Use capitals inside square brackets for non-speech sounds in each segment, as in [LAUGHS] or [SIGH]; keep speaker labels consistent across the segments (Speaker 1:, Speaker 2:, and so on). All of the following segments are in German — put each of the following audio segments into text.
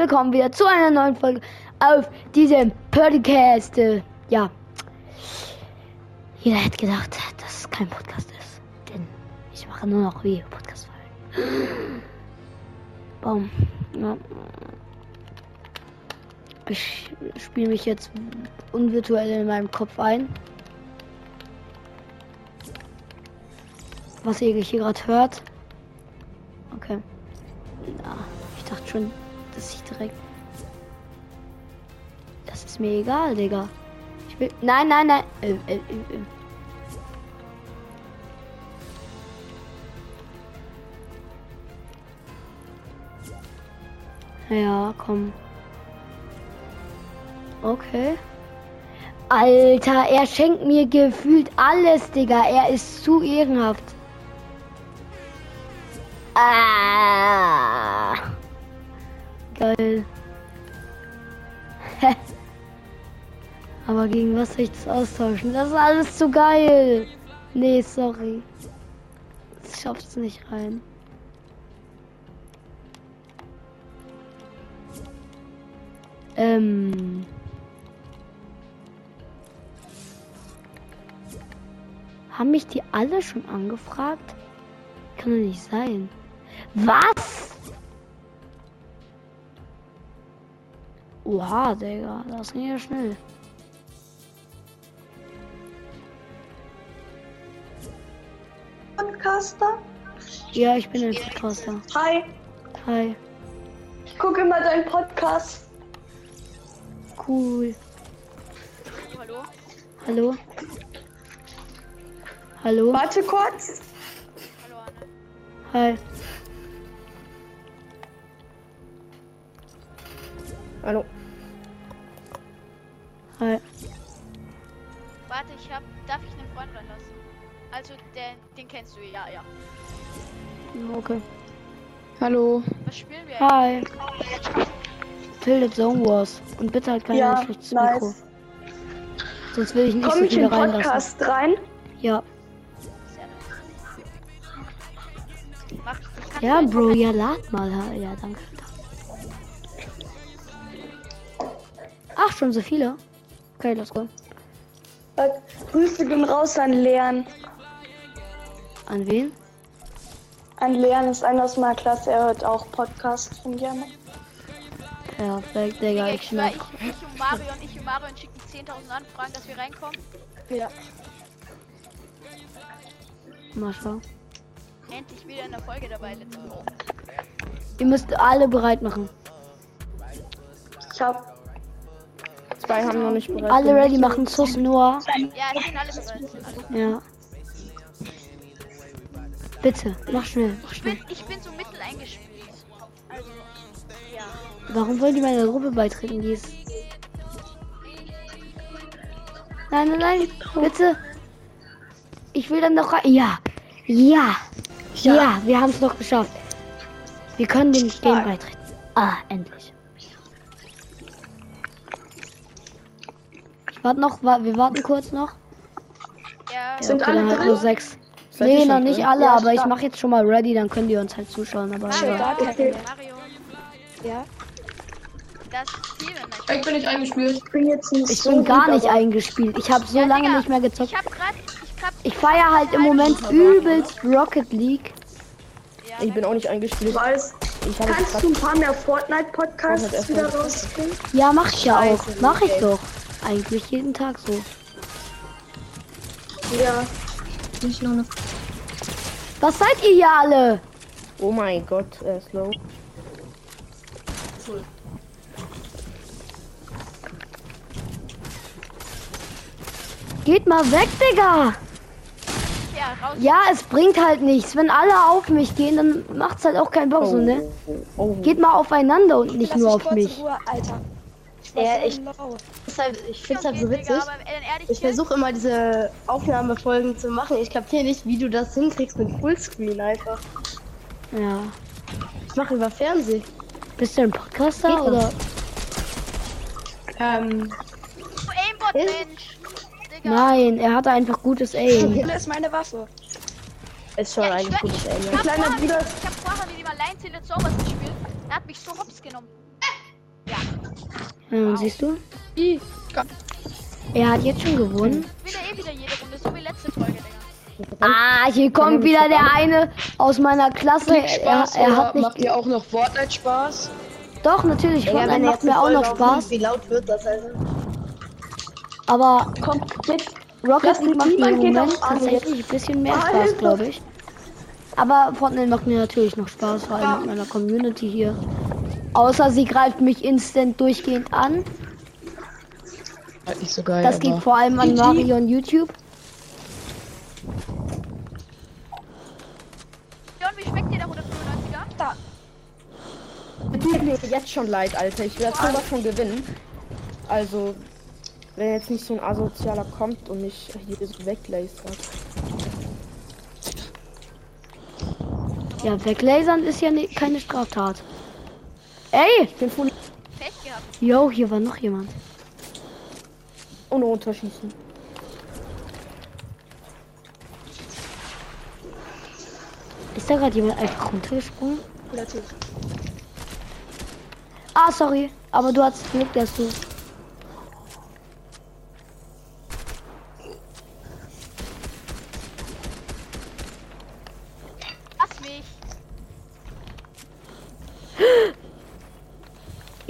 Speaker 1: willkommen wieder zu einer neuen Folge auf diesem Podcast. Äh, Ja, jeder hätte gedacht, dass es kein Podcast ist, denn ich mache nur noch wie podcast -Folgen. Baum. Ja. Ich spiele mich jetzt unvirtuell in meinem Kopf ein. Was ihr hier gerade hört. Okay. Ja, ich dachte schon, dass ich direkt. Das ist mir egal, Digga. Ich will. Nein, nein, nein. Äh, äh, äh, äh. Ja, komm. Okay. Alter, er schenkt mir gefühlt alles, Digga. Er ist zu ehrenhaft. Ah. Geil. [LAUGHS] Aber gegen was soll ich das austauschen? Das ist alles zu geil. Nee, sorry. Das schafft's nicht rein. Ähm. Haben mich die alle schon angefragt? Kann doch nicht sein. Was? Oha, Digga, das ging ja schnell.
Speaker 2: Podcaster.
Speaker 1: Ja, ich bin ein Podcaster.
Speaker 2: Hi,
Speaker 1: Hi,
Speaker 2: ich gucke immer deinen Podcast.
Speaker 1: cool.
Speaker 3: Hallo?
Speaker 1: Hallo? Hallo?
Speaker 2: Warte kurz.
Speaker 3: Hallo Anne.
Speaker 1: Hi.
Speaker 4: Hallo.
Speaker 1: Hi.
Speaker 3: Warte, ich hab. Darf ich einen Freund ranlassen? Also, den, den kennst du, ja, ja.
Speaker 1: Okay.
Speaker 4: Hallo.
Speaker 3: Was spielen wir?
Speaker 1: Hi. Tilted Zone Wars. Und bitte halt kein
Speaker 2: Ja,
Speaker 1: schlechtes Mikro.
Speaker 2: nice.
Speaker 1: Sonst will ich nicht
Speaker 2: Komm
Speaker 1: so
Speaker 2: ich in den
Speaker 1: reinlassen.
Speaker 2: Podcast rein?
Speaker 1: Ja. Ja, Bro, ja, lad mal. Ja, danke. Ach, schon so viele? Okay, let's go.
Speaker 2: Äh, Grüße gehen raus an Leon.
Speaker 1: An wen?
Speaker 2: An Leon ist einer aus meiner Klasse, er hört auch Podcasts von gerne.
Speaker 1: Perfekt, Digga,
Speaker 3: Ich,
Speaker 1: mach.
Speaker 3: ich, ich und Marion, ich und Marion schicken 10.000 Anfragen, dass wir reinkommen.
Speaker 2: Ja.
Speaker 1: Mal schauen.
Speaker 3: Endlich wieder in der Folge dabei.
Speaker 1: Ihr müsst alle bereit machen.
Speaker 2: Ich hab.
Speaker 4: Zwei haben noch nicht bereit.
Speaker 1: Alle ready machen. Sus Noah.
Speaker 3: Ja, es sind alle bereit.
Speaker 1: Ja. Bitte, mach schnell, mach
Speaker 3: Ich
Speaker 1: schnell.
Speaker 3: bin, ich bin so mittel eingespielt. Also, ja.
Speaker 1: Warum wollen die meiner Gruppe beitreten? Die ist. Nein, nein, nein, bitte. Ich will dann noch rein. Ja, ja, ja, wir haben es noch geschafft. Wir können dem Game beitreten. Ah, endlich. Warte noch, wa- wir warten kurz noch.
Speaker 3: Ja,
Speaker 1: Ja,
Speaker 2: Sind
Speaker 1: okay,
Speaker 2: alle
Speaker 1: dann halt
Speaker 2: drin?
Speaker 1: nur sechs.
Speaker 4: Seid
Speaker 1: Nee, noch nicht
Speaker 4: drin?
Speaker 1: alle,
Speaker 2: Ja,
Speaker 1: aber ich mache jetzt schon mal ready, dann können die uns halt zuschauen. Aber
Speaker 3: Marion,
Speaker 1: ja.
Speaker 2: Okay.
Speaker 3: Marion,
Speaker 2: Ja.
Speaker 3: das
Speaker 5: Ich bin nicht eingespielt.
Speaker 2: Ich bin jetzt nicht
Speaker 1: Ich
Speaker 2: so
Speaker 1: bin gar
Speaker 2: gut,
Speaker 1: nicht
Speaker 2: aber
Speaker 1: eingespielt. Ich habe so
Speaker 3: Ja,
Speaker 1: lange
Speaker 3: Digga,
Speaker 1: nicht mehr gezockt.
Speaker 3: Ich hab grad. Ich hab.
Speaker 1: Ich feiere halt im Moment übelst Rocket League.
Speaker 3: Ja,
Speaker 4: Ich bin auch nicht eingespielt.
Speaker 2: Ich weiß.
Speaker 4: Ich habe
Speaker 2: Kannst du ein paar mehr Fortnite-Podcasts
Speaker 4: Fortnite
Speaker 2: wieder rausbringen?
Speaker 1: Ja, mach ich ja auch. Mach ich
Speaker 4: okay.
Speaker 1: doch. Eigentlich jeden Tag so.
Speaker 2: Ja.
Speaker 5: Nicht nur eine
Speaker 1: Was seid ihr hier alle?
Speaker 4: Oh mein Gott, äh, slow.
Speaker 1: Geht mal weg, Digga.
Speaker 3: Ja, raus.
Speaker 1: Ja, es bringt halt nichts. Wenn alle auf mich gehen, dann macht's halt auch keinen Bock so, ne?
Speaker 4: Oh.
Speaker 1: Geht mal aufeinander und nicht nur auf mich.
Speaker 6: Ruhe, Alter.
Speaker 7: Ja, ich, deshalb, ich finde es halt so witzig.
Speaker 3: äh,
Speaker 7: Ich versuche immer diese Aufnahmefolgen zu machen. Ich kapiere nicht, wie du das hinkriegst mit Fullscreen einfach.
Speaker 1: Ja.
Speaker 7: Ich mache über Fernsehen.
Speaker 1: Bist du ein Podcaster
Speaker 7: Geht
Speaker 1: oder?
Speaker 5: Ähm,
Speaker 3: du Aimbot, Mensch. Digga.
Speaker 1: Nein, er hatte einfach gutes Aim. [LAUGHS]
Speaker 6: Hier ist meine Waffe.
Speaker 4: Ist schon
Speaker 3: Ja, ich
Speaker 4: eigentlich
Speaker 3: schwör,
Speaker 4: gut.
Speaker 3: ich, ich
Speaker 2: Kleiner
Speaker 3: vorher, ich hab vorher mit ihm allein Tilted Sowas gespielt. Er hat mich so hops genommen.
Speaker 1: Ja, siehst du?
Speaker 4: I.
Speaker 1: Er hat jetzt schon gewonnen.
Speaker 3: Wieder eh wieder jede Runde, so wie letzte Folge, Digga.
Speaker 1: Ah, hier kommt wieder der eine aus meiner Klasse. Er,
Speaker 5: Spaß,
Speaker 1: er hat
Speaker 5: oder? Macht
Speaker 1: nicht.
Speaker 5: ihr auch noch Fortnite Spaß?
Speaker 1: Doch, natürlich. Fortnite macht mir auch noch Spaß.
Speaker 7: Wie laut wird das also?
Speaker 1: Aber
Speaker 2: Komm, mit.
Speaker 1: Rocket League macht mir im Moment tatsächlich ein bisschen mehr Spaß,
Speaker 2: Alter.
Speaker 1: glaube ich. Aber Fortnite macht mir natürlich noch Spaß, vor allem mit meiner Community hier. Außer sie greift mich instant durchgehend an.
Speaker 5: Halt nicht so geil.
Speaker 1: Das liegt vor allem an Mario und YouTube.
Speaker 3: Und wie schmeckt dir der 195er? Da.
Speaker 4: Tut mir jetzt schon leid, Alter. Ich werde sowas von gewinnen. Also, wenn jetzt nicht so ein Asozialer kommt und mich hier so weglasert.
Speaker 1: Ja, weglasern ist ja ne, keine Straftat. Ey!
Speaker 4: Ich bin voll
Speaker 3: Pech gehabt.
Speaker 1: Yo, hier war noch jemand.
Speaker 4: ohne runterschießen.
Speaker 1: Ist da gerade jemand einfach runtergesprungen? Ah, sorry. Aber du hattest Glück, dass du.
Speaker 3: Lass mich.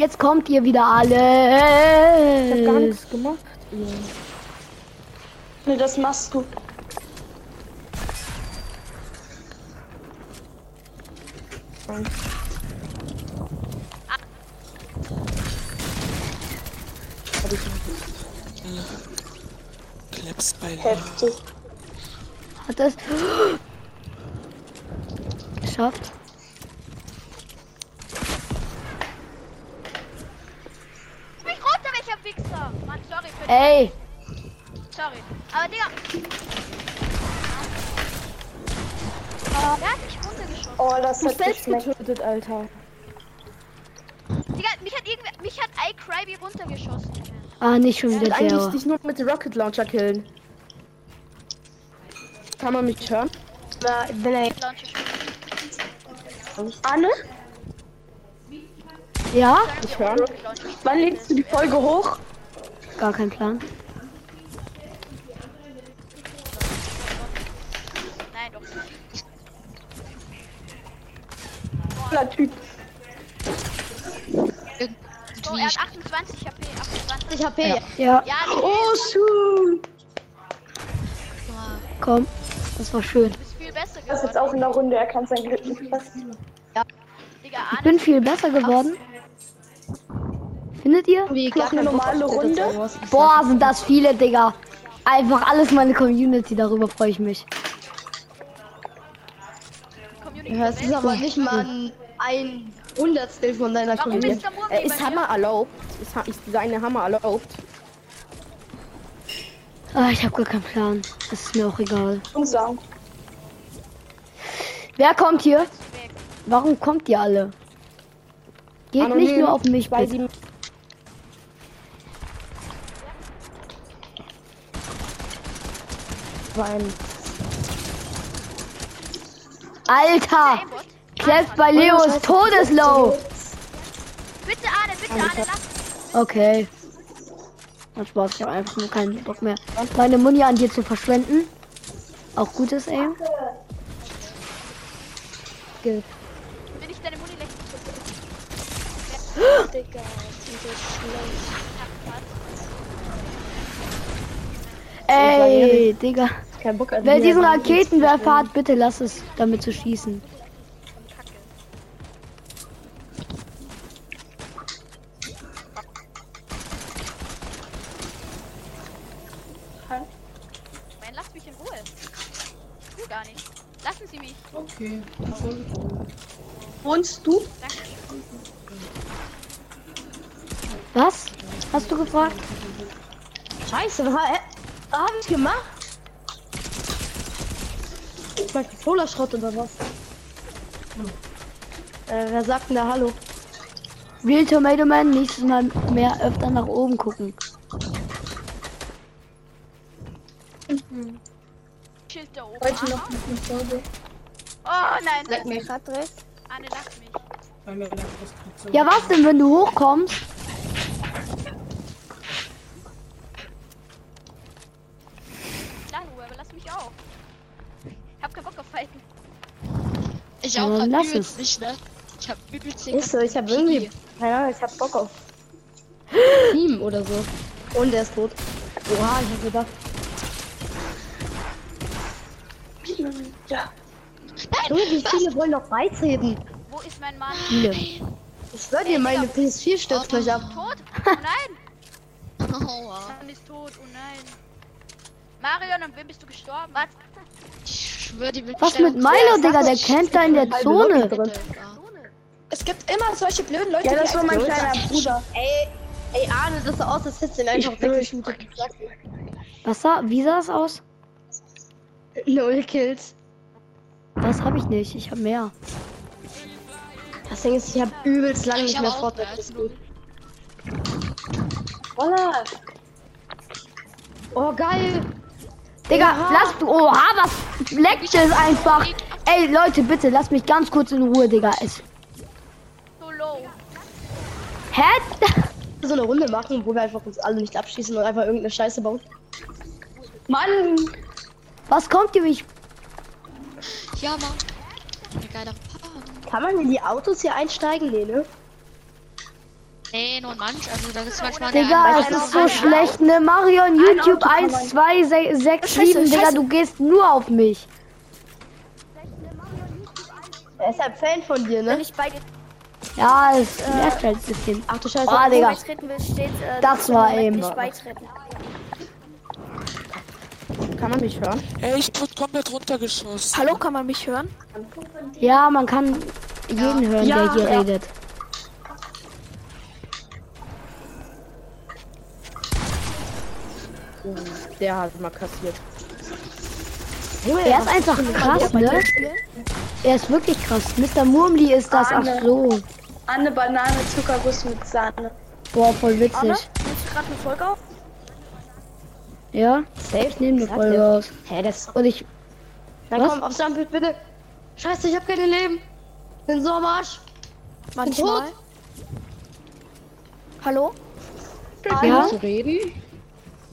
Speaker 1: Jetzt kommt ihr wieder alle.
Speaker 4: Ich hab gar nichts gemacht.
Speaker 2: Nee, das machst du.
Speaker 6: Bei
Speaker 2: Heftig.
Speaker 1: Hat es [GASPS] geschafft.
Speaker 3: Lass mich runter, welcher Wichser. Mann, sorry für
Speaker 1: Ey,
Speaker 3: Sorry. Aber Digga. Wer hat mich runtergeschossen?
Speaker 2: Oh, das hat
Speaker 4: selbst
Speaker 2: geschmeckt.
Speaker 4: getötet, Alter.
Speaker 3: Digga, mich hat irgendwer. Mich hat iCryby runtergeschossen.
Speaker 1: ah, nicht schon wieder
Speaker 4: will eigentlich
Speaker 1: der.
Speaker 4: dich nur mit dem Rocket Launcher killen. Kann man mich hören?
Speaker 7: Na, wenn er.
Speaker 2: Anne,
Speaker 1: Ja,
Speaker 4: Ich?
Speaker 3: Launcher
Speaker 2: wann legst du die Folge hoch?
Speaker 1: Gar kein Plan.
Speaker 3: Nein, doch nicht.
Speaker 2: Cooler Typ.
Speaker 3: So, er hat 28 HP. 28.
Speaker 7: ich HP. Ja.
Speaker 1: Ja,
Speaker 3: Ja, du
Speaker 2: Oh, shoot.
Speaker 1: komm. Das war schön.
Speaker 3: bist viel besser
Speaker 2: Das ist jetzt
Speaker 3: geworden.
Speaker 2: auch in der Runde, er kann sein Glück nicht fassen.
Speaker 3: Digga,
Speaker 1: Ich bin viel besser geworden. Findet ihr?
Speaker 7: Wie
Speaker 2: Noch eine normale Runde?
Speaker 1: Boah, sind das viele, Digga. Einfach alles meine Community, darüber freue ich mich.
Speaker 7: Ja, es ist aber nicht mal ein, ein Hundertstel von deiner
Speaker 3: Warum
Speaker 7: Community.
Speaker 3: ist
Speaker 4: Äh, ist
Speaker 3: bei
Speaker 4: Hammer erlaubt? Ist, Ha- ist seine Hammer erlaubt?
Speaker 1: Ah, ich habe gar keinen Plan. Das ist mir auch egal. Wer kommt hier? Warum kommt ihr alle? Geht nicht
Speaker 4: Anonym,
Speaker 1: nur auf mich,
Speaker 4: Zwei,
Speaker 1: bitte.
Speaker 4: Beim
Speaker 1: Alter! Selbst bei Leo ist todeslow.
Speaker 3: Bitte, Arne, bitte, Arne, lass.
Speaker 1: Okay. Hat Spaß, ich habe einfach nur keinen Bock mehr, meine Muni an dir zu verschwenden. Auch gutes Aim.
Speaker 3: Will ich deine Muni [GASPS] lecken?
Speaker 1: Ey, Digga.
Speaker 7: Kein Bock, also
Speaker 1: Wer diesen Raketenwerfer hat, bitte lass es damit zu schießen.
Speaker 3: Nein, lasst mich in Ruhe. Ich will gar nicht. Lassen Sie mich.
Speaker 5: Okay.
Speaker 7: Wohnst du?
Speaker 3: Danke.
Speaker 1: Was? Hast du gefragt?
Speaker 7: Scheiße, was hab, hab ich gemacht? Mein Controller Schrott oder was? Äh, wer sagt denn da Hallo?
Speaker 1: Real Tomato Man, nächstes Mal mehr öfter nach oben gucken.
Speaker 3: Oben.
Speaker 5: Heute noch eine Folge.
Speaker 3: Oh nein,
Speaker 7: Sag mir Adresse.
Speaker 3: Arne, lass mich.
Speaker 1: Ja, was denn, wenn du hochkommst?
Speaker 5: Ich auch grad
Speaker 1: lass es.
Speaker 5: nicht, ne? Ich hab übelst den
Speaker 7: Ist so, ich hab irgendwie. Keine Ahnung, ich hab Bock auf [GASPS] Team oder so. Und der ist tot. Oha, ich hab gedacht.
Speaker 2: Ja.
Speaker 7: Junge, wie viele wollen noch beitreten?
Speaker 3: Wo ist mein Mann?
Speaker 1: Viele.
Speaker 7: Ich schwör dir, meine PS4 stürzt gleich ab.
Speaker 3: Tot? [LAUGHS] Oh nein!
Speaker 5: Aua.
Speaker 3: Mann ist tot, oh nein. Marion, an wem bist du gestorben? Was? [LAUGHS]
Speaker 5: Ich schwör, die will
Speaker 1: Was mit Milo, Digga? Der campt da in der Zone.
Speaker 5: Es gibt immer solche blöden Leute,
Speaker 2: Ja, das war mein
Speaker 5: einfach-
Speaker 2: kleiner Bruder.
Speaker 7: Ey, ey, Arne, das sah aus, als hättest du ihn einfach
Speaker 2: Ich
Speaker 7: weggeschootet.
Speaker 1: Was sah, wie sah das aus?
Speaker 7: Null Kills.
Speaker 1: Das habe ich nicht. Ich habe mehr.
Speaker 7: Das Ding ist, ich hab übelst lange
Speaker 5: Ich
Speaker 7: nicht
Speaker 5: hab
Speaker 7: mehr Fortnite gespielt. Voila. Oh, geil.
Speaker 1: Digga, lass du. Oha, was leckt es einfach. Ey, Leute, bitte, lasst mich ganz kurz in Ruhe, Digga. Es.
Speaker 3: So low.
Speaker 1: Hä? [LAUGHS]
Speaker 7: So eine Runde machen, wo wir einfach uns alle nicht abschießen und einfach irgendeine Scheiße bauen.
Speaker 2: Mann,
Speaker 1: Was kommt ihr mich?
Speaker 5: Ja, Mann.
Speaker 7: Kann man in die Autos hier einsteigen? Nee, ne?
Speaker 5: Nee, nur manch. Also da ist manchmal
Speaker 1: Digga,
Speaker 5: eine
Speaker 1: es ist so schlecht, ne? Marion, YouTube 1, 2, 6, 6, 7, Digga, du gehst nur auf mich.
Speaker 7: Er ist halt Fan von dir, ne?
Speaker 1: Ja, es nervt halt ein bisschen.
Speaker 7: Ach du Scheiße.
Speaker 1: Oh, Digga.
Speaker 8: beitreten will, steht, äh,
Speaker 1: Das war eben.
Speaker 8: Nicht beitreten.
Speaker 4: Kann man mich hören?
Speaker 6: Ey, ich wurde komplett runtergeschossen.
Speaker 8: Hallo, kann man mich hören?
Speaker 1: Ja, man kann jeden hören,
Speaker 2: Ja,
Speaker 1: der hier
Speaker 2: ja.
Speaker 1: redet.
Speaker 4: Der hat mal kassiert.
Speaker 1: Er ist einfach krass, ne? Er ist wirklich krass. Mr. Murmli ist das, ach
Speaker 2: Arne.
Speaker 1: so.
Speaker 2: Anne Banane Zuckerguss mit Sahne.
Speaker 1: Boah, voll witzig.
Speaker 8: Nimmst du gerade eine Folge auf?
Speaker 1: Ja, ich nehme eine Folge aus.
Speaker 7: Hä, das.
Speaker 1: Und ich,
Speaker 7: Na
Speaker 1: Was?
Speaker 7: komm, aufs Standbild bitte. Scheiße, ich hab keine Leben. Bin so am Arsch.
Speaker 8: Manchmal. Hallo?
Speaker 1: ja,
Speaker 4: Zu reden?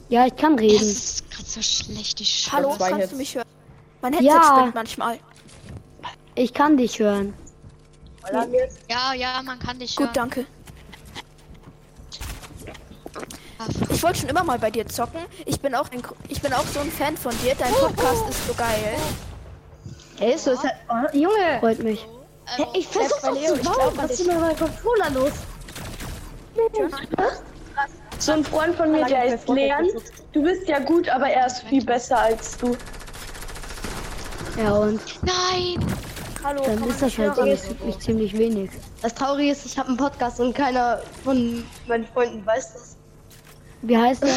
Speaker 1: Ja, ich kann
Speaker 5: Es
Speaker 1: reden.
Speaker 5: ist gerade so schlecht, die Sch
Speaker 8: Hallo, kannst
Speaker 4: Hits.
Speaker 8: du mich hören? Mein Headset
Speaker 1: Ja.
Speaker 8: spinnt manchmal.
Speaker 1: Ich kann dich hören.
Speaker 5: Ja, ja, man kann dich
Speaker 8: Gut,
Speaker 5: hören.
Speaker 8: danke.
Speaker 5: Ah,
Speaker 8: Ich wollte schon immer mal bei dir zocken. Ich bin auch ein, ich bin auch so ein Fan von dir. Dein Podcast ist so geil.
Speaker 7: Ey, so ist halt. Oh, Junge.
Speaker 1: Freut mich.
Speaker 7: Hä, ich versuch
Speaker 8: bei
Speaker 7: doch
Speaker 8: Leo,
Speaker 7: zu
Speaker 8: ich
Speaker 7: bauen. Was ist mit meinem Controller los?
Speaker 2: So ein Freund von mir, der ist Leon. Du bist ja gut, aber er ist viel besser als du.
Speaker 1: Ja, und
Speaker 5: Nein!
Speaker 8: Hallo,
Speaker 1: dann ist das halt wirklich ziemlich wenig.
Speaker 7: Das Traurige ist, ich habe einen Podcast und keiner von meinen Freunden weiß das.
Speaker 1: Wie heißt [LAUGHS] der?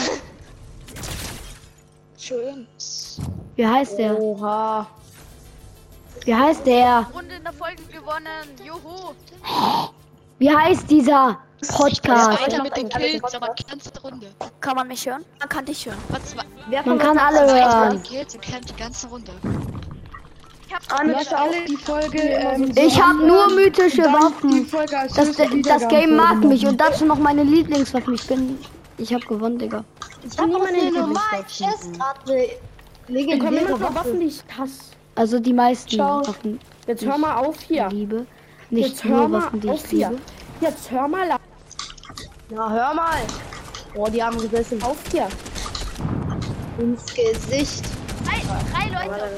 Speaker 5: Schön.
Speaker 1: Wie heißt der?
Speaker 7: Oha.
Speaker 1: Wie heißt der?
Speaker 3: Runde in der Folge gewonnen. Juhu.
Speaker 1: Wie heißt dieser Podcast?
Speaker 5: Weiter mit den Kills, aber ganze Runde.
Speaker 8: Kann man mich hören? Man kann dich hören.
Speaker 5: Was
Speaker 1: Man kann alle hören.
Speaker 5: Kills kennt die ganze Runde.
Speaker 3: Ich gehört.
Speaker 2: schau.
Speaker 9: die Folge. Ähm,
Speaker 1: Ich habe nur mythische Waffen.
Speaker 9: Folge
Speaker 1: Das, das Game mag mich und dazu noch meine Lieblingswaffen. Ich bin. Ich habe gewonnen, Digga.
Speaker 7: Ich habe aus der normalen Chest gerade eine legendäre.
Speaker 4: Waffen, die ich hasse.
Speaker 1: Also die meisten
Speaker 2: Ciao.
Speaker 1: Waffen,
Speaker 4: Jetzt hör mal auf hier.
Speaker 1: ich liebe. Nicht
Speaker 4: Jetzt
Speaker 1: nur Waffen, die
Speaker 4: auf
Speaker 1: ich
Speaker 4: hier.
Speaker 1: liebe.
Speaker 4: Jetzt hör mal
Speaker 7: Na, hör mal. Oh, die haben gesessen.
Speaker 4: auf hier.
Speaker 7: Ins Gesicht.
Speaker 3: Drei, drei Leute.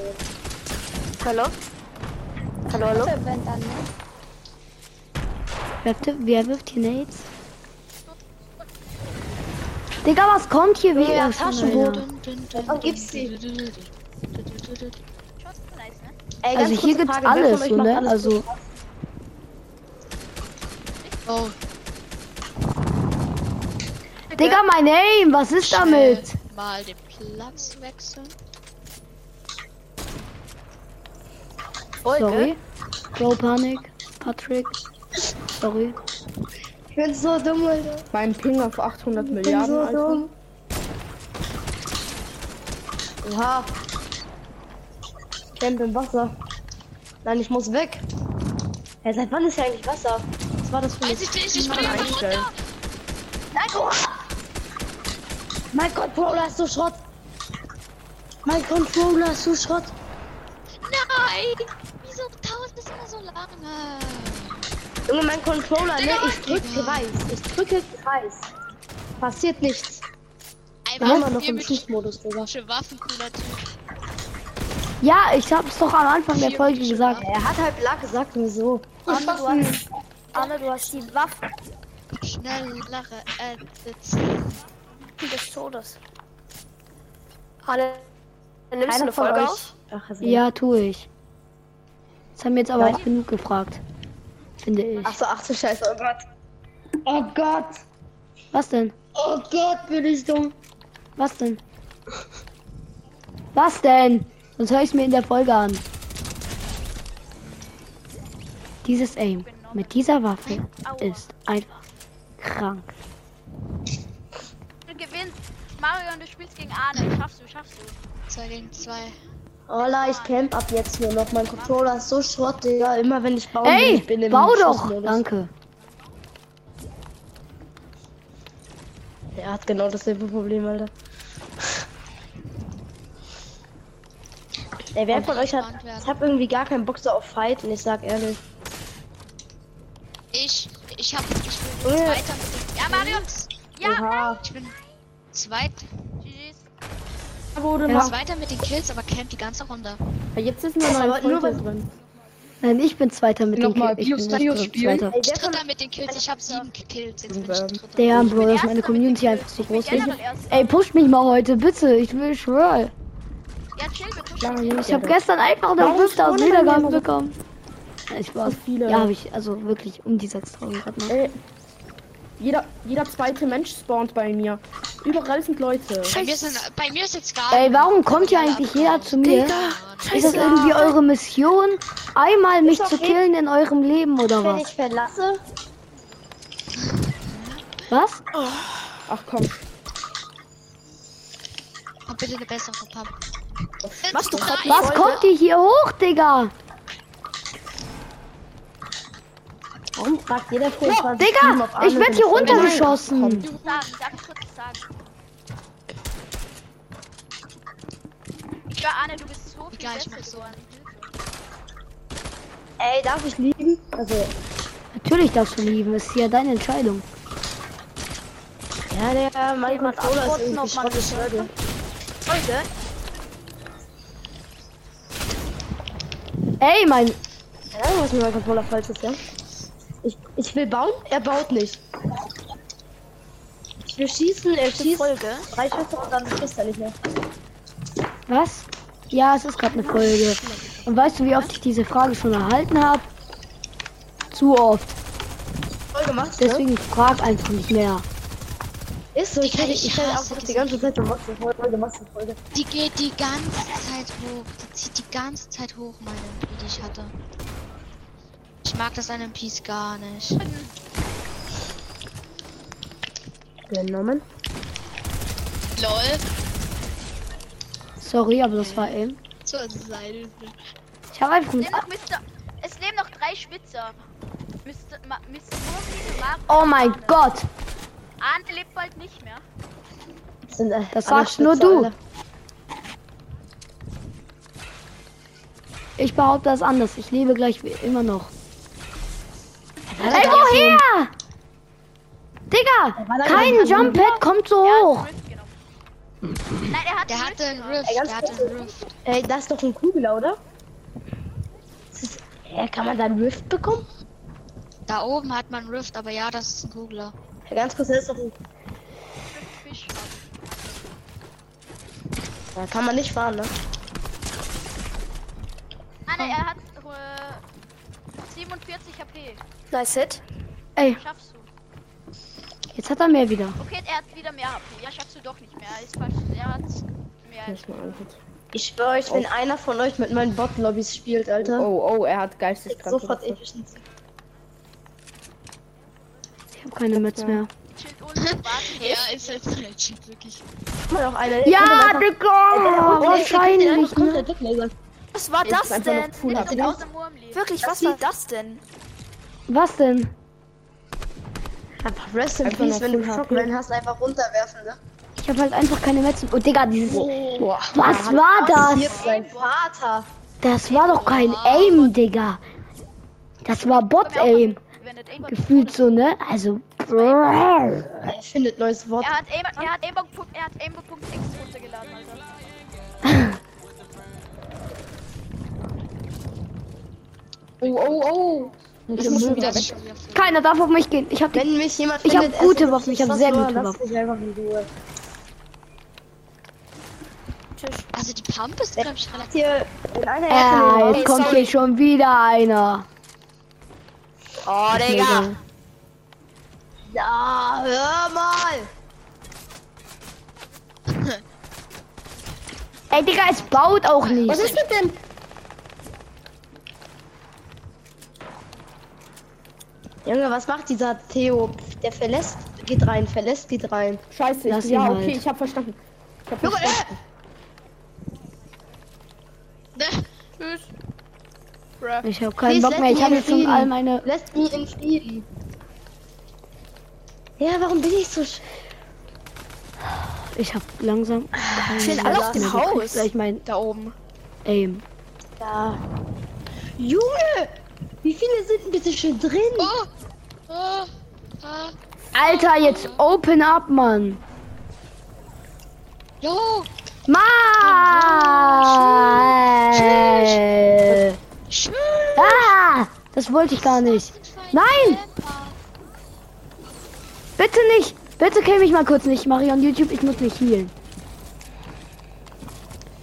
Speaker 8: Hallo? Hallo, hallo?
Speaker 1: Wer, wer wirft hier Nades? Digga, was kommt hier wieder?
Speaker 7: Ja, Taschenboot. Davon gibt's die.
Speaker 3: Ne?
Speaker 7: Ey,
Speaker 1: Also hier gibt's
Speaker 7: Frage,
Speaker 1: alles,
Speaker 7: macht
Speaker 1: ne?
Speaker 7: alles
Speaker 1: Also-
Speaker 7: so?
Speaker 5: Oh,
Speaker 1: Digga, mein Aim, was ist
Speaker 5: schnell
Speaker 1: damit?
Speaker 5: Mal den Platz wechseln.
Speaker 1: Sorry. Bro Panic. Patrick. Sorry.
Speaker 7: Ich bin so dumm, Alter.
Speaker 4: Mein Ping auf 800
Speaker 7: Ich bin
Speaker 4: Milliarden,
Speaker 7: so
Speaker 4: Alter.
Speaker 7: dumm. Oha. Camp im Wasser. Nein, ich muss weg. Ja, seit wann ist ja eigentlich Wasser? Was war das für
Speaker 5: Weiß ich nicht, ich bin einfach
Speaker 4: Einstellen.
Speaker 5: runter.
Speaker 7: Nein, oh. Mein Controller ist so Schrott. Mein Controller ist so Schrott.
Speaker 5: Nein! Wieso tausend das immer so lange?
Speaker 7: Junge, mein Controller, ne? Ich drück Kreis. Ich drücke Kreis. Passiert nichts.
Speaker 5: Einfach
Speaker 7: Immer noch
Speaker 5: vier
Speaker 7: im Schussmodus, Digga.
Speaker 5: Waffen, cooler Typ.
Speaker 1: Ja, ich hab's doch am Anfang der Folge gesagt.
Speaker 7: Er hat halt Lack gesagt, wieso?
Speaker 8: Arne, du hast, Arne, du hast die Waffe
Speaker 5: Schnellere Edits.
Speaker 8: Des Todes. Arne, nimmst du
Speaker 7: Keiner
Speaker 8: eine
Speaker 7: von
Speaker 8: Folge
Speaker 7: euch.
Speaker 8: auf?
Speaker 7: Ach,
Speaker 1: Ja, tue ich. Das haben jetzt aber auch genug gefragt. Finde ich.
Speaker 7: Ach so, ach so, scheiße, oh Gott. Oh Gott.
Speaker 1: Was denn?
Speaker 7: Oh Gott, bin ich dumm.
Speaker 1: Was denn? Was denn? Sonst höre ich mir in der Folge an. Dieses Aim mit dieser Waffe ist einfach krank.
Speaker 3: Du gewinnst. Mario und du spielst gegen Arne. Schaffst du, schaffst du.
Speaker 5: 2 gegen 2.
Speaker 7: Ola, ich camp ab jetzt nur noch. Mein Controller ist so Schrott, Digga. Immer wenn ich baue,
Speaker 1: Ey,
Speaker 7: ich bin im
Speaker 1: bau doch! Danke.
Speaker 7: Er hat genau dasselbe Problem, Alter. Ey, wer von euch hat. Ich hab irgendwie gar keinen Bock so auf Fight und ich sag ehrlich.
Speaker 5: Ich, ich hab, ich bin. Zweiter mit den
Speaker 3: Ja, Mario. Ja,
Speaker 7: Oha.
Speaker 5: Ich bin zweit.
Speaker 7: Wurde
Speaker 1: Ja.
Speaker 5: Zweiter mit den Kills, aber camp die ganze Runde.
Speaker 4: Ja, Jetzt ist eine
Speaker 7: Aber
Speaker 4: neue
Speaker 7: nur
Speaker 4: drin.
Speaker 1: Nein, ich bin Zweiter mit den
Speaker 6: Nochmal
Speaker 1: Kills. Ich bin? Zweiter.
Speaker 7: Ey, von
Speaker 5: Dritter mit den Kills, ich hab sieben Kills. Jetzt bin ich Dritter.
Speaker 1: Der Bro, dass
Speaker 3: Erster
Speaker 1: meine Community
Speaker 3: den
Speaker 1: einfach so
Speaker 3: Kills.
Speaker 1: groß
Speaker 3: Ich
Speaker 1: ist. Ey, pusht mich mal heute, bitte. Ich will schwören.
Speaker 3: Ja, chill, wir pushen
Speaker 4: Ja,
Speaker 3: dich.
Speaker 1: Ich habe gestern einfach eine
Speaker 4: Warum
Speaker 1: 5000
Speaker 4: spawnen
Speaker 1: Wiedergaben bekommen. Ich war
Speaker 4: viele.
Speaker 1: Ja, habe ich also wirklich um die 6000 gerade mal.
Speaker 4: Jeder, jeder zweite Mensch spawnt bei mir. Überall sind Leute.
Speaker 5: Bei mir, sind, bei mir ist jetzt gar
Speaker 1: Ey, warum kommt hier
Speaker 5: Alle
Speaker 1: eigentlich jeder zu mir? Ist das irgendwie eure Mission, einmal mich zu killen in eurem Leben oder
Speaker 7: wenn
Speaker 1: was?
Speaker 7: ich verlasse?
Speaker 1: Was?
Speaker 4: Ach komm.
Speaker 5: Komm bitte eine bessere Pump.
Speaker 8: Machst du
Speaker 1: Was kommt ihr hier hoch, Digga?
Speaker 7: Warum fragt jeder 24
Speaker 1: Digga, ich werd hier runtergeschossen.
Speaker 3: War Arne, du bist so viel
Speaker 5: Egal, ich
Speaker 3: besser
Speaker 5: mach so.
Speaker 3: geworden.
Speaker 7: Ey, darf ich liegen? Also,
Speaker 1: Natürlich darfst du lieben, ist ja deine Entscheidung.
Speaker 7: ja, der, mein Controller ist irgendwie.
Speaker 8: Folge?
Speaker 1: Ey, mein.
Speaker 7: Ja, was mit meinem Controller falsch ist, ja? Ich, ich will bauen, er baut nicht. Ich will schießen, er schießt
Speaker 8: Folge?
Speaker 7: drei Schüsse und dann schießt er nicht mehr.
Speaker 1: Was? Ja, es ist gerade eine Folge. Und weißt du, wie oft ich diese Frage schon erhalten habe? Zu oft.
Speaker 7: Voll gemacht, ne?
Speaker 1: Deswegen frag einfach nicht mehr.
Speaker 7: Ist so, ich hätte
Speaker 5: ich
Speaker 7: hätte auch die ganze Zeit gemacht, Folge, machst du Folge.
Speaker 5: Die geht die ganze Zeit hoch. Die zieht die ganze Zeit hoch, meine die ich hatte. Ich mag das an MPs gar nicht.
Speaker 7: Genommen.
Speaker 5: LOL.
Speaker 1: Sorry, aber das war eben.
Speaker 5: Zur Seite.
Speaker 1: Ich habe einfach
Speaker 3: Es
Speaker 1: mit.
Speaker 3: leben noch Mr. Es leben noch drei Schwitzer. Mr. Ma, Mario
Speaker 1: Oh mein
Speaker 3: Arne.
Speaker 1: Gott!
Speaker 3: Arne lebt bald nicht mehr.
Speaker 7: Sind, äh,
Speaker 1: Das
Speaker 7: alle
Speaker 1: sagst nur du.
Speaker 7: Alter.
Speaker 1: Ich behaupte das anders. Ich lebe gleich wie immer noch. Woher? Digga! Kein Jump Pad kommt so hoch.
Speaker 3: genommen. Nein, er hat
Speaker 5: Der
Speaker 3: einen
Speaker 5: hatte einen. Rift.
Speaker 7: Ey,
Speaker 5: Der hatte einen Rift.
Speaker 7: Ey, das ist doch ein Kugler, oder? Ist, ja, kann man da einen Rift bekommen?
Speaker 5: Da oben hat man einen Rift, aber ja, das ist ein Kugler.
Speaker 7: Ja, ganz kurz, das ist doch ein...
Speaker 3: Fisch.
Speaker 7: Da kann man nicht fahren, ne?
Speaker 3: Arne, er hat äh, 47 HP.
Speaker 8: Nice Hit.
Speaker 1: Ey,
Speaker 3: Schaffst du.
Speaker 1: jetzt hat er mehr wieder.
Speaker 3: Okay, er hat wieder mehr HP. Ja, schaffst du doch nicht mehr. Ist falsch. Er hat mehr.
Speaker 4: Anhört.
Speaker 7: Ich schwöre euch, wenn einer von euch mit meinen Bot-Lobbys spielt, Alter.
Speaker 4: Oh, oh, er hat
Speaker 7: ist
Speaker 4: geisteskrank.
Speaker 7: sofort Efficiency.
Speaker 1: Ich habe keine Metz mehr. [LAUGHS]
Speaker 5: Ja, ist jetzt legit, wirklich.
Speaker 7: Mal doch einer.
Speaker 1: Ja, Digga! Wahrscheinlich, ne?
Speaker 8: Was war das denn?
Speaker 4: noch.
Speaker 8: Wirklich, was war das denn?
Speaker 1: Was denn?
Speaker 7: Einfach Rest in Peace, wenn du Shockman hast, einfach runterwerfen, ne?
Speaker 1: Ich habe halt einfach keine Metz. Oh, Digga, dieses.
Speaker 7: Boah.
Speaker 1: Was war das?
Speaker 7: Jetzt sein Vater.
Speaker 1: Das war doch kein Aim, Digga. Das war Bot-Aim. Gefühlt so, ne? Also.
Speaker 7: Er findet neues Wort.
Speaker 3: Er hat Aimbot.x runtergeladen, Alter. [LAUGHS]
Speaker 7: Oh, oh, oh.
Speaker 4: Ich muss schon wieder weg.
Speaker 1: Keiner darf auf mich gehen. Ich hab die.
Speaker 7: Wenn mich jemand
Speaker 1: Ich hab
Speaker 7: findet,
Speaker 1: gute Waffen, ich hab
Speaker 7: was
Speaker 1: sehr gute Waffen.
Speaker 5: Also die Pump ist, glaube ich, relativ.
Speaker 7: Hier in einer Ecke
Speaker 1: Ah,
Speaker 7: neben
Speaker 1: jetzt kommt hier schon wieder einer.
Speaker 7: Oh, Digga. Ja, hör mal. [LAUGHS]
Speaker 1: Ey, Digga, es baut auch nicht.
Speaker 7: Was ist das denn? Junge, was macht dieser Theo? Der verlässt, geht rein, verlässt, geht rein.
Speaker 4: Scheiße, ich, ja,
Speaker 1: halt.
Speaker 4: okay, ich hab verstanden. Ich hab
Speaker 7: Junge,
Speaker 4: verstanden.
Speaker 5: Ne?
Speaker 3: Tschüss.
Speaker 1: Ich hab keinen
Speaker 7: Please
Speaker 1: Bock mehr. Ich habe jetzt schon all meine.
Speaker 7: Lässt mich in Frieden. Ja, warum bin ich so sch
Speaker 1: Ich hab langsam.
Speaker 8: Stehen alle auf dem Haus.
Speaker 1: weil Ich mein
Speaker 8: Da oben.
Speaker 1: Aim.
Speaker 7: Ja. Junge! Wie viele sind denn bitte schon drin?
Speaker 5: Oh! Oh! Ah!
Speaker 1: Alter, jetzt open up, Mann.
Speaker 5: Jo!
Speaker 1: Mann!
Speaker 5: Schön!
Speaker 1: Ah! Das wollte ich gar nicht. Nein! Bitte nicht! Bitte kill mich mal kurz nicht, Marion YouTube, ich muss mich healen.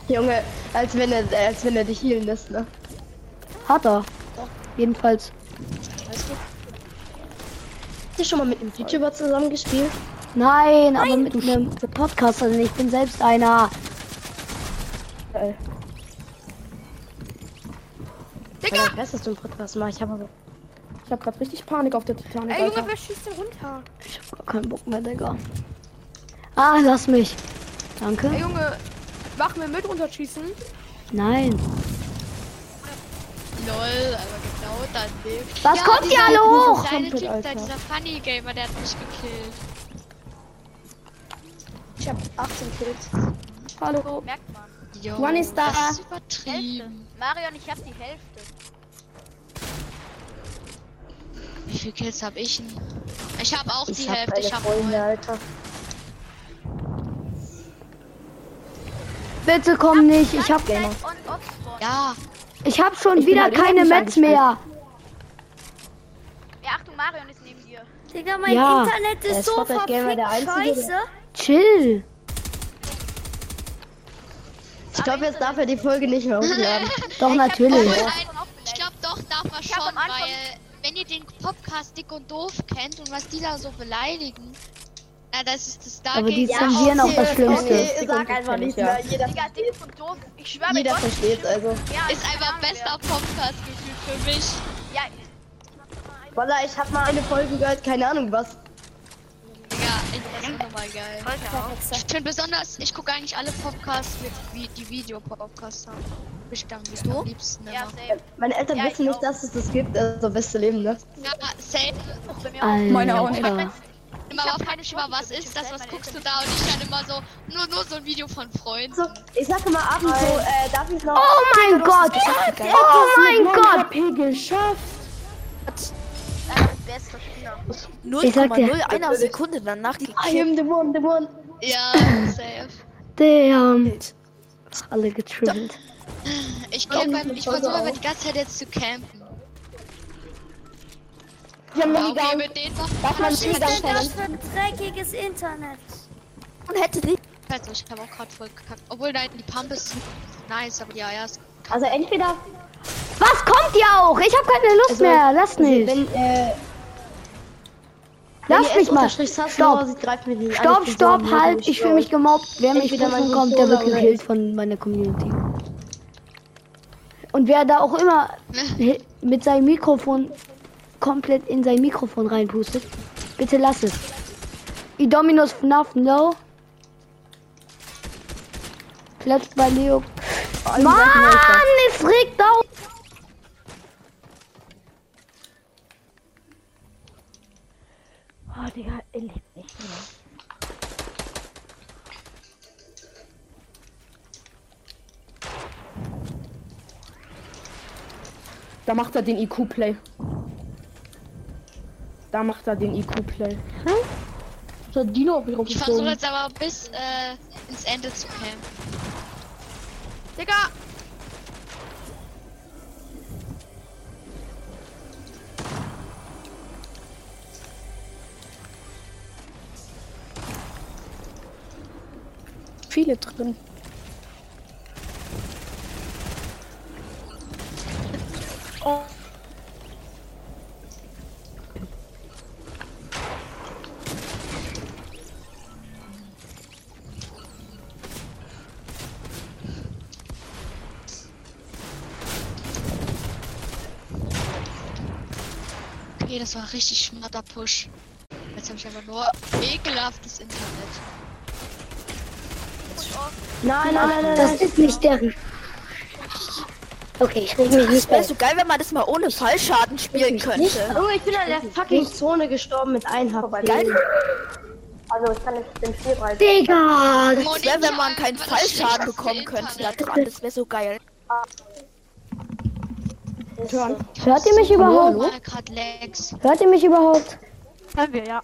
Speaker 7: Junge, als wenn er, als wenn er dich healen lässt, ne?
Speaker 1: Hat er. Jedenfalls.
Speaker 7: Hast du schon mal mit einem YouTuber zusammen gespielt?
Speaker 1: Nein, aber mit einem Podcaster, denn ich bin selbst einer.
Speaker 4: Geil.
Speaker 7: Digga! Ich weiß, dass du einen Podcast machst. Ich habe aber.
Speaker 4: Ich hab grad richtig Panik auf der Titanic.
Speaker 8: Ey, Junge,
Speaker 4: Alter.
Speaker 8: wer schießt denn runter?
Speaker 1: Ich hab gar keinen Bock mehr, Digga. Ah, lass mich. Danke.
Speaker 8: Ey, Junge, machen wir mit runterschießen?
Speaker 1: Nein.
Speaker 5: Lol, aber genau dann nicht.
Speaker 1: Was kommt hier alle hoch?
Speaker 5: kleine
Speaker 4: Komplett,
Speaker 5: Typ da, dieser Funny Gamer, der hat mich gekillt.
Speaker 7: Ich habe 18 Kills.
Speaker 4: Hallo.
Speaker 3: Merkt man.
Speaker 5: Jo,
Speaker 7: One ist da.
Speaker 5: Das ist übertrieben.
Speaker 3: Marion, ich hab die Hälfte.
Speaker 5: Wie viele Kills habe ich denn? Ich habe auch
Speaker 7: Ich
Speaker 5: die
Speaker 7: hab
Speaker 5: Hälfte, ich habe
Speaker 7: Freunde, Alter.
Speaker 1: Bitte komm nicht. Ich hab,
Speaker 3: Gamer.
Speaker 5: Ja,
Speaker 1: ich hab schon
Speaker 4: Ich
Speaker 1: wieder
Speaker 4: halt
Speaker 1: keine Mets mehr.
Speaker 3: Ja, Achtung, Marion ist neben dir.
Speaker 9: Digga, mein
Speaker 1: Ja.
Speaker 9: Internet
Speaker 7: Der
Speaker 9: ist so
Speaker 7: der
Speaker 9: verfickt
Speaker 7: Einzige,
Speaker 9: scheiße.
Speaker 1: Chill.
Speaker 7: Ich glaube, jetzt darf er die Folge nicht mehr hochladen. [LAUGHS]
Speaker 1: Doch, natürlich.
Speaker 5: Obwohl,
Speaker 3: Ja.
Speaker 5: nein, ich glaube doch, darf man
Speaker 3: Ich hab
Speaker 5: schon, weil wenn ihr den Podcast dick und doof kennt und was die da so beleidigen, na, das ist das da
Speaker 1: Aber die zensieren auch das Schlimmste.
Speaker 7: Okay, sag einfach nicht
Speaker 4: ja.
Speaker 7: mehr. Jeder,
Speaker 3: Digga, dick und doof. Ich schwöre
Speaker 7: jeder
Speaker 3: Gott.
Speaker 7: versteht's also.
Speaker 3: Ja,
Speaker 5: ist einfach bester Podcast gefühlt für mich.
Speaker 3: Ja,
Speaker 7: Voila, ich hab mal eine Folge gehört, keine Ahnung was.
Speaker 5: Ja, das ist nochmal geil. Ich finde besonders, ich gucke eigentlich alle Podcasts mit wie die Video-Podcasts haben. Ich dann du? am liebsten
Speaker 3: ja.
Speaker 7: Meine Eltern
Speaker 3: Ja,
Speaker 7: wissen
Speaker 3: ich
Speaker 7: nicht,
Speaker 3: auch.
Speaker 7: dass es das gibt, also beste Leben, ne?
Speaker 5: Ja, safe.
Speaker 3: Bei mir auch.
Speaker 4: Meine auch nicht.
Speaker 5: Immer
Speaker 3: hab
Speaker 5: aber
Speaker 3: keine
Speaker 5: frag mich immer, was ist das,
Speaker 3: ich
Speaker 5: was guckst du da? Und ich dann [LAUGHS] immer so, nur, nur so ein Video von Freunden.
Speaker 7: So, ich sag immer abends so, äh, darf ich noch.
Speaker 1: Oh mein Gott. Oh mein Gott.
Speaker 4: HP geschafft.
Speaker 3: Bester Spieler.
Speaker 1: Ich sag dir.
Speaker 8: 0,0 einer Sekunde danach
Speaker 7: I
Speaker 8: gekillt.
Speaker 7: am the one, the one.
Speaker 5: Ja, [LAUGHS] safe.
Speaker 1: Damn. Alle getribbelt.
Speaker 5: Ich, ich versuche aber die ganze Zeit jetzt zu campen.
Speaker 4: Ich hab
Speaker 5: Ja, okay, mit denen noch.
Speaker 4: Darf man
Speaker 9: Was ist denn das für ein dreckiges Internet?
Speaker 8: Und hätte die.
Speaker 5: Also, ich habe auch gerade voll gekackt. Obwohl, nein, die Pump ist nice, aber ja, ja, ist
Speaker 7: Also entweder,
Speaker 1: Was kommt ihr auch? Ich hab keine Lust
Speaker 7: Also,
Speaker 1: mehr. Lass
Speaker 7: also
Speaker 1: nicht.
Speaker 7: wenn, äh,
Speaker 1: Lass mich mal.
Speaker 7: Stopp.
Speaker 1: Stopp. Stopp,
Speaker 7: ich so
Speaker 1: halt. Ich fühle mich gemobbt. Wer mich
Speaker 7: mein
Speaker 1: prüfen kommt, der wird gekillt von meiner Community. Und wer da auch immer [LAUGHS] mit seinem Mikrofon komplett in sein Mikrofon reinpustet, bitte lass es. Idominus FNAF No. Platz bei Leo. Mann, es regt auf. Oh, Digga, er lebt nicht mehr.
Speaker 4: Da macht er den IQ-Play. Da macht er den IQ-Play.
Speaker 7: Der Dino auf mich
Speaker 5: Ich versuche jetzt aber bis äh, ins Ende zu campen. Digga!
Speaker 8: Viele drin.
Speaker 5: Okay, das war richtig schmatter Push. Jetzt habe ich aber nur ekelhaftes Internet.
Speaker 1: Nein, nein, nein, nein. Das ist nicht der. Okay, ich reg mich nicht
Speaker 8: Wäre so geil, wenn man das mal ohne Fallschaden spielen könnte.
Speaker 7: Junge, ich bin an der fucking Zone gestorben mit einem HP.
Speaker 8: Geil.
Speaker 7: Also ich kann nicht den Spielpreis.
Speaker 1: Digga! Das
Speaker 8: Das wäre, wenn man keinen Fallschaden bekommen könnte da dran. Das wäre so geil.
Speaker 1: Hört ihr mich überhaupt? Hört ihr mich überhaupt?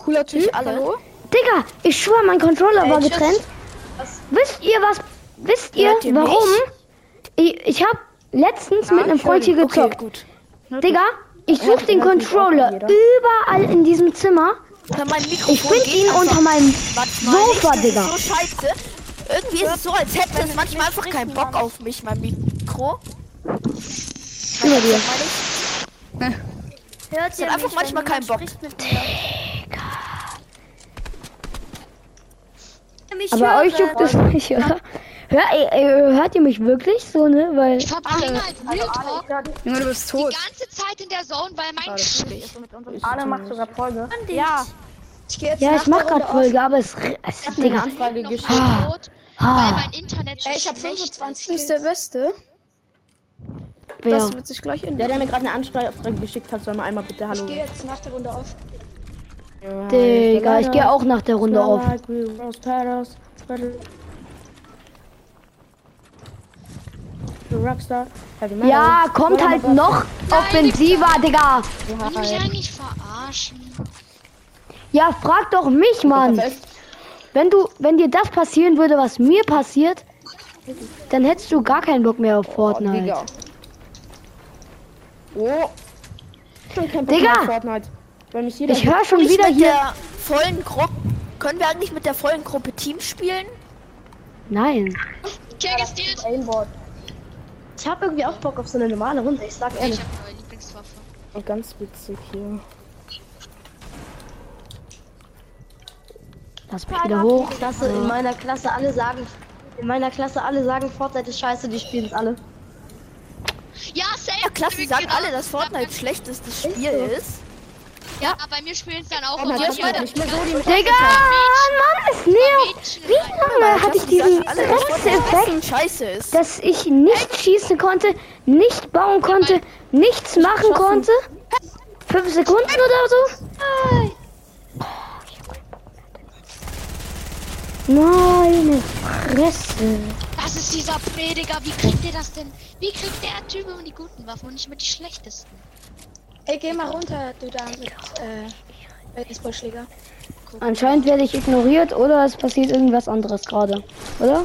Speaker 8: Cooler Typ, alle.
Speaker 1: Digga, ich schwör, mein Controller war getrennt. Wisst ihr was? Wisst ihr,
Speaker 8: ihr mich?
Speaker 1: warum? Ich, ich hab letztens mit einem Freund hier
Speaker 8: Okay,
Speaker 1: gezockt.
Speaker 8: gut.
Speaker 1: Digga, ich such den Controller überall in diesem Zimmer. Ich find
Speaker 8: geht
Speaker 1: ihn
Speaker 8: einfach
Speaker 1: unter meinem Sofa, Digga.
Speaker 8: so scheiße. Irgendwie ist es so, als hätte es manchmal einfach keinen Bock auf mich, mein Mikro.
Speaker 1: Über dir.
Speaker 9: Hört
Speaker 8: hat einfach manchmal keinen Bock.
Speaker 1: Aber euch juckt es nicht, oder? Hör, ey, ey, hört ihr mich wirklich so, ne? Weil.
Speaker 5: Ich verbringe halt Real Talk
Speaker 4: Junge, du bist
Speaker 5: die
Speaker 4: tot.
Speaker 5: ganze Zeit in der Zone, weil mein Sch
Speaker 7: Arne macht sogar Folge.
Speaker 8: Ja.
Speaker 1: Ja, ich mach grad Folge, aber es. es Digga.
Speaker 4: Anfrage
Speaker 5: noch
Speaker 4: geschickt.
Speaker 5: tot, weil
Speaker 1: Ah,
Speaker 5: mein Internet so
Speaker 9: ich hab
Speaker 5: schlecht
Speaker 9: 25
Speaker 8: Du bist der Beste.
Speaker 1: Wer?
Speaker 8: Das wird sich gleich ändern.
Speaker 4: Der, der mir gerade eine Anfrage geschickt hat, soll mal einmal bitte Hallo.
Speaker 9: Geh jetzt nach der Runde auf.
Speaker 1: Digga, ich gehe auch nach der Runde auf.
Speaker 4: Rockstar.
Speaker 1: Ja, kommt halt noch offensiver, Digga.
Speaker 5: Will ich mich eigentlich verarschen?
Speaker 1: Ja, frag doch mich, Mann. Wenn du, wenn dir das passieren würde, was mir passiert, dann hättest du gar keinen Bock mehr auf Fortnite.
Speaker 4: Oh. Ich kein
Speaker 1: Digga.
Speaker 4: Fortnite. Weil mich jeder
Speaker 1: Ich höre schon
Speaker 8: Nicht
Speaker 1: wieder
Speaker 8: mit
Speaker 1: hier.
Speaker 8: der vollen Gruppe. Können wir eigentlich mit der vollen Gruppe Team spielen?
Speaker 1: Nein.
Speaker 5: Kill gestealt.
Speaker 7: Aimbot. Ich hab irgendwie auch Bock auf so eine normale Runde, ich sag
Speaker 5: Ich
Speaker 7: ehrlich.
Speaker 5: hab neue Lieblingswaffe.
Speaker 4: ganz witzig hier.
Speaker 1: Lass mich wieder hoch.
Speaker 7: Klasse, in meiner Klasse alle sagen, in meiner Klasse alle sagen, Fortnite ist scheiße, die spielen es alle.
Speaker 5: Ja, safe.
Speaker 8: Ja, klar, sie sagen
Speaker 5: Genau.
Speaker 8: alle, dass Fortnite schlechtestes Spiel ist.
Speaker 5: Ja, aber bei mir spielen es dann auch
Speaker 4: Aber wird nicht mehr so die
Speaker 1: Digga, Mann, ist Neo. Wie lange hatte ich diesen Effekt,
Speaker 8: scheiße ist.
Speaker 1: dass ich nicht schießen konnte, nicht bauen konnte, nichts machen konnte? Fünf Sekunden oder so? Meine Fresse.
Speaker 5: Das ist dieser Prediger. Wie kriegt ihr das denn? Wie kriegt der Typ immer die guten Waffen und nicht immer die schlechtesten?
Speaker 9: Ey, geh mal runter, du da mit äh, Baseballschläger.
Speaker 1: Anscheinend werde ich ignoriert oder es passiert irgendwas anderes gerade. Oder?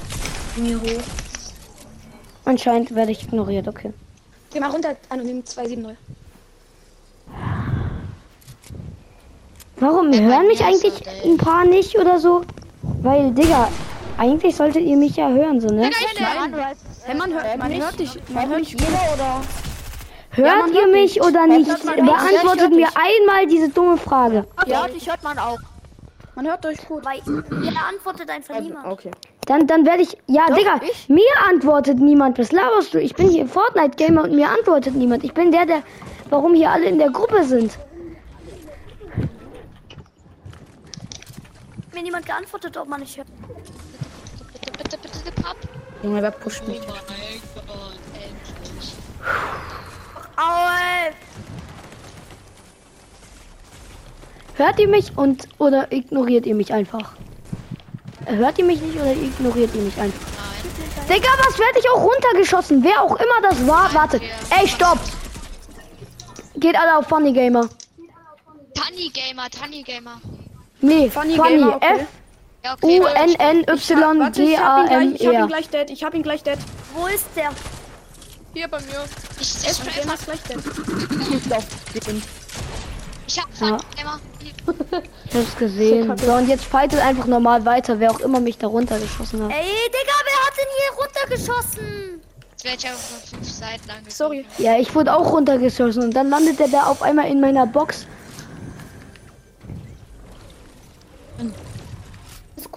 Speaker 1: Anscheinend werde ich ignoriert, okay.
Speaker 9: Geh mal runter, anonym 270.
Speaker 1: Warum hören mich eigentlich
Speaker 5: so,
Speaker 1: ein paar nicht oder so? Weil, Digga, eigentlich solltet ihr mich ja hören, so, ne?
Speaker 4: Hey, man hört, man hört dich. Man hört jeder oder?
Speaker 1: Hört
Speaker 4: man
Speaker 1: ihr
Speaker 4: hört
Speaker 1: mich
Speaker 4: dich.
Speaker 1: oder nicht?
Speaker 4: Ja,
Speaker 1: Beantwortet mir
Speaker 4: hör
Speaker 1: einmal diese dumme Frage.
Speaker 8: Ja, dich hört man auch.
Speaker 4: Man hört euch gut.
Speaker 9: Weil ihr antwortet einfach niemand.
Speaker 4: Okay.
Speaker 1: Dann, dann werde ich. Ja, Digga,
Speaker 8: ich.
Speaker 1: mir antwortet niemand. Was laberst du? Ich bin hier Fortnite-Gamer und mir antwortet niemand. Ich bin der, der. Warum hier alle in der Gruppe sind.
Speaker 9: Mir niemand geantwortet, ob man nicht hört.
Speaker 5: Papp.
Speaker 4: Junge, wer pusht mich?
Speaker 5: Oh mein Gott, endlich.
Speaker 9: Aue!
Speaker 1: Hört ihr mich und. Oder ignoriert ihr mich einfach? Hört ihr mich nicht oder ignoriert ihr mich einfach? Digga, was werde ich auch runtergeschossen? Wer auch immer das war. Warte. Ey, stopp. Geht alle auf Funny Gamer.
Speaker 5: Funny Gamer, Funny Gamer.
Speaker 1: Nee,
Speaker 4: Funny
Speaker 1: Funny.
Speaker 4: Gamer, okay.
Speaker 1: F
Speaker 5: Ja, okay.
Speaker 1: U N N
Speaker 4: Ich hab-
Speaker 1: Y G A
Speaker 4: ihn gleich-
Speaker 1: M
Speaker 4: Ich hab ihn
Speaker 1: E.
Speaker 4: gleich dead. Ich hab ihn gleich dead.
Speaker 7: Wo ist der?
Speaker 6: Hier bei mir.
Speaker 5: Ich,
Speaker 4: Gamer ist gleich dead. [LAUGHS] Ich lauf den.
Speaker 5: ich hab Gamer.
Speaker 1: Ich hab's gesehen. So, und jetzt fightet einfach normal weiter, wer auch immer mich da runtergeschossen hat.
Speaker 7: Ey, Digga, wer hat denn hier runtergeschossen?
Speaker 5: Jetzt werde ich einfach von fünf Seiten angegriffen.
Speaker 4: Sorry.
Speaker 1: Ja, ich wurde auch runtergeschossen und dann landet der da auf einmal in meiner Box.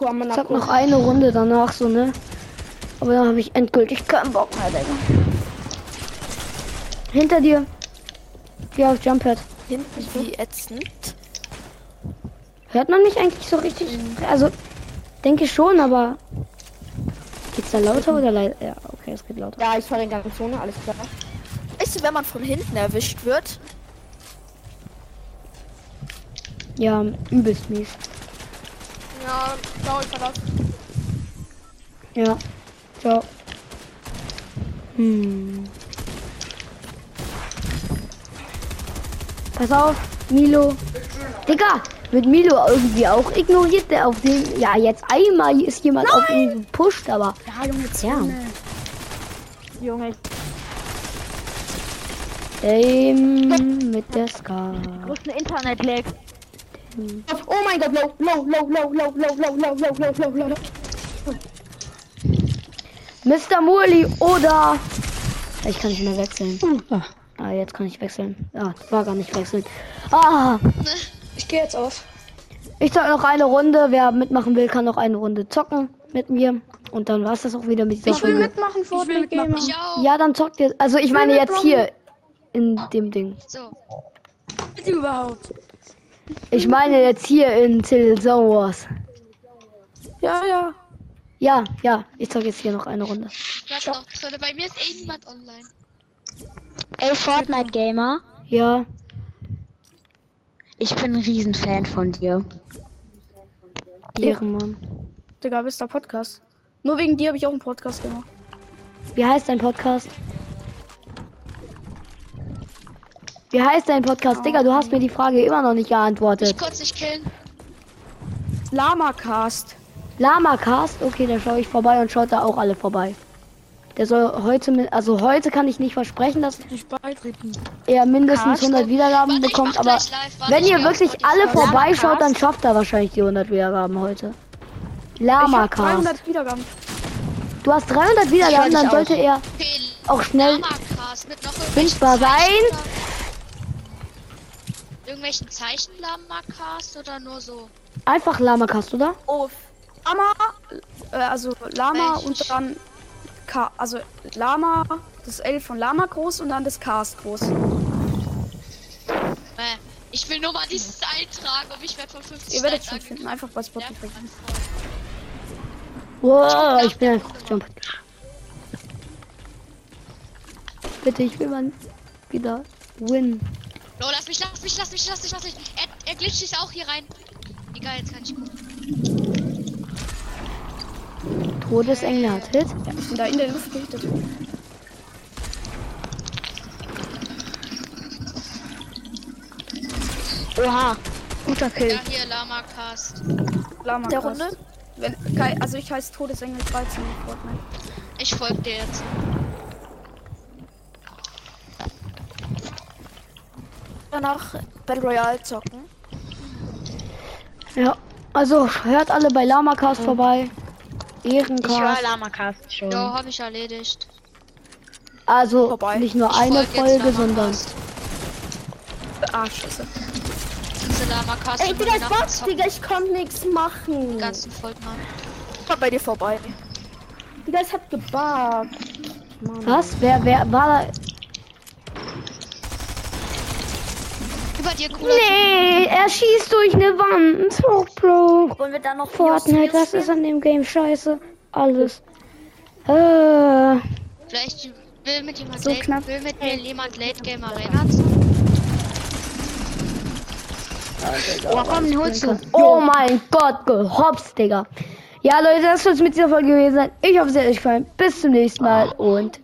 Speaker 4: Man
Speaker 1: Ich hab noch eine Runde danach so, ne? Aber dann habe ich endgültig keinen Bock mehr, Digga. Hinter dir. Geh auf Jumppad.
Speaker 8: Hinten wie ätzend.
Speaker 1: Hört man mich eigentlich so richtig? Also, denke schon, aber. Geht's da lauter oder leiser? Ja, okay, es geht lauter.
Speaker 4: Ja, ich fahr in der Zone, alles klar.
Speaker 8: Weißt du, wenn man von hinten erwischt wird?
Speaker 1: Ja, übelst mies.
Speaker 6: Ja, ciao, ich verlasse.
Speaker 1: Ja. Ciao. Hm. Pass auf, Milo. Digga, wird Milo irgendwie auch ignoriert, der auf den. Ja, jetzt einmal ist jemand auf ihn gepusht, aber.
Speaker 7: Ja, Junge,
Speaker 1: Ja.
Speaker 4: Junge,
Speaker 1: Ähm, mit der Ska.
Speaker 7: Großen Internet-Lag.
Speaker 4: Oh mein Gott, low, low, low, low, low, low, low, low, low, low, low, low, low.
Speaker 1: Mr. Murli oder. Ich kann nicht mehr wechseln. Ah, jetzt kann ich wechseln. Ah, war gar nicht wechseln. Ah,
Speaker 9: Ich gehe jetzt auf.
Speaker 1: ich zock noch eine Runde. Wer mitmachen will, kann noch eine Runde zocken mit mir. Und dann war's das auch wieder mit dieser
Speaker 9: Ich will
Speaker 1: Folge.
Speaker 9: mitmachen, Fortnite Gamer.
Speaker 5: Ich auch.
Speaker 1: Ja, dann zockt ihr. Also ich meine jetzt hier in dem Ding.
Speaker 5: So.
Speaker 9: Bitte überhaupt.
Speaker 1: Ich meine jetzt hier in Till Zone Wars.
Speaker 9: Ja, ja.
Speaker 1: Ja, ja, ich zock jetzt hier noch eine Runde.
Speaker 5: Warte noch, Leute, bei mir ist eh niemand online.
Speaker 7: Ey, Fortnite Gamer.
Speaker 1: Ja,
Speaker 7: Ich bin ein Riesenfan von dir.
Speaker 1: Ehrenmann.
Speaker 4: Digga, bist der Podcast. Nur wegen dir habe ich auch einen Podcast gemacht.
Speaker 1: Wie heißt dein Podcast? Wie heißt dein Podcast? Digga, du hast mir die Frage immer noch nicht
Speaker 5: Ich
Speaker 1: geantwortet.
Speaker 5: konnte nicht killen.
Speaker 4: Lamacast.
Speaker 1: Lamacast? Okay, da schaue ich vorbei und schaut da auch alle vorbei. Der soll heute mit, also heute kann ich nicht versprechen, dass
Speaker 6: Nicht beitreten.
Speaker 1: er mindestens 100 Wiedergaben
Speaker 5: Warte, ich
Speaker 1: bekommt, aber
Speaker 5: live. Warte,
Speaker 1: wenn
Speaker 5: ich
Speaker 1: ihr wirklich alle vorbeischaut, dann schafft er wahrscheinlich die 100 Wiedergaben heute.
Speaker 4: Ich. 300 Wiedergaben.
Speaker 1: Du hast 300 Wiedergaben, dann sollte er
Speaker 5: Okay,
Speaker 1: auch schnell
Speaker 5: Lamacast mit noch
Speaker 1: findbar sein.
Speaker 5: Irgendwelchen Zeichen Lamacast oder nur so?
Speaker 1: einfach Lamacast, oder?
Speaker 4: Oh, Lama, äh, also Lama
Speaker 5: Welch?
Speaker 4: und dann K, also Lama, das L von Lama groß und dann das Cast groß.
Speaker 5: Äh, ich will nur mal dieses eintragen, ob ich werde von 50
Speaker 4: Ihr werdet schon finden, einfach bei Spotify.
Speaker 5: angegriffen.
Speaker 1: Wow, ich bin einfach Jump. Bitte, ich will mal wieder win.
Speaker 5: No, lass mich, lass mich, lass mich, lass mich, lass mich. Er, er glitscht sich auch hier rein. Egal, jetzt kann ich gut.
Speaker 1: Todesengel hat Hit.
Speaker 4: Ja, ich bin da in der Luft gehittet.
Speaker 7: Oha. Guter Kill.
Speaker 5: Ja, hier Lamacast.
Speaker 4: Lama
Speaker 8: Der
Speaker 4: Cast.
Speaker 8: Runde?
Speaker 4: Wenn, also ich heiße Todesengel 13 in Fortnite.
Speaker 5: Ich folge dir jetzt.
Speaker 8: Danach Battle Royale zocken.
Speaker 1: Ja, also hört alle bei Lamacast vorbei.
Speaker 7: Ich höre
Speaker 1: Ehrencast.
Speaker 7: Lamacast schon.
Speaker 5: Jo, hab ich erledigt.
Speaker 1: Also
Speaker 4: Vorbei.
Speaker 1: nicht nur
Speaker 5: Ich
Speaker 1: eine
Speaker 5: folge
Speaker 1: sondern.
Speaker 4: Ah, scheiße.
Speaker 5: Diese Lamacast.
Speaker 4: Ey, Digga, ich
Speaker 5: die
Speaker 4: Box, Digga, ich konnte nichts machen.
Speaker 5: den ganzen folgt man.
Speaker 8: Ich war bei dir vorbei.
Speaker 4: Digga, es hat gebuggt.
Speaker 1: was? Wer, wer war da?
Speaker 5: Über dir, cooler
Speaker 1: Nee, er schießt durch eine Wand. Oh, Bro.
Speaker 7: Wollen wir dann noch
Speaker 1: Fortnite, was ist an dem Game scheiße? Alles. Äh.
Speaker 5: Vielleicht will mit jemand
Speaker 4: So
Speaker 5: late,
Speaker 4: knapp.
Speaker 5: will mit mir jemand Late Game Arena?
Speaker 7: Oh, komm, holst du.
Speaker 1: oh mein Gott, gehopst, Digga. Ja, Leute, das soll es mit dieser Folge gewesen sein. Ich hoffe, es hat euch gefallen. Bis zum nächsten Mal und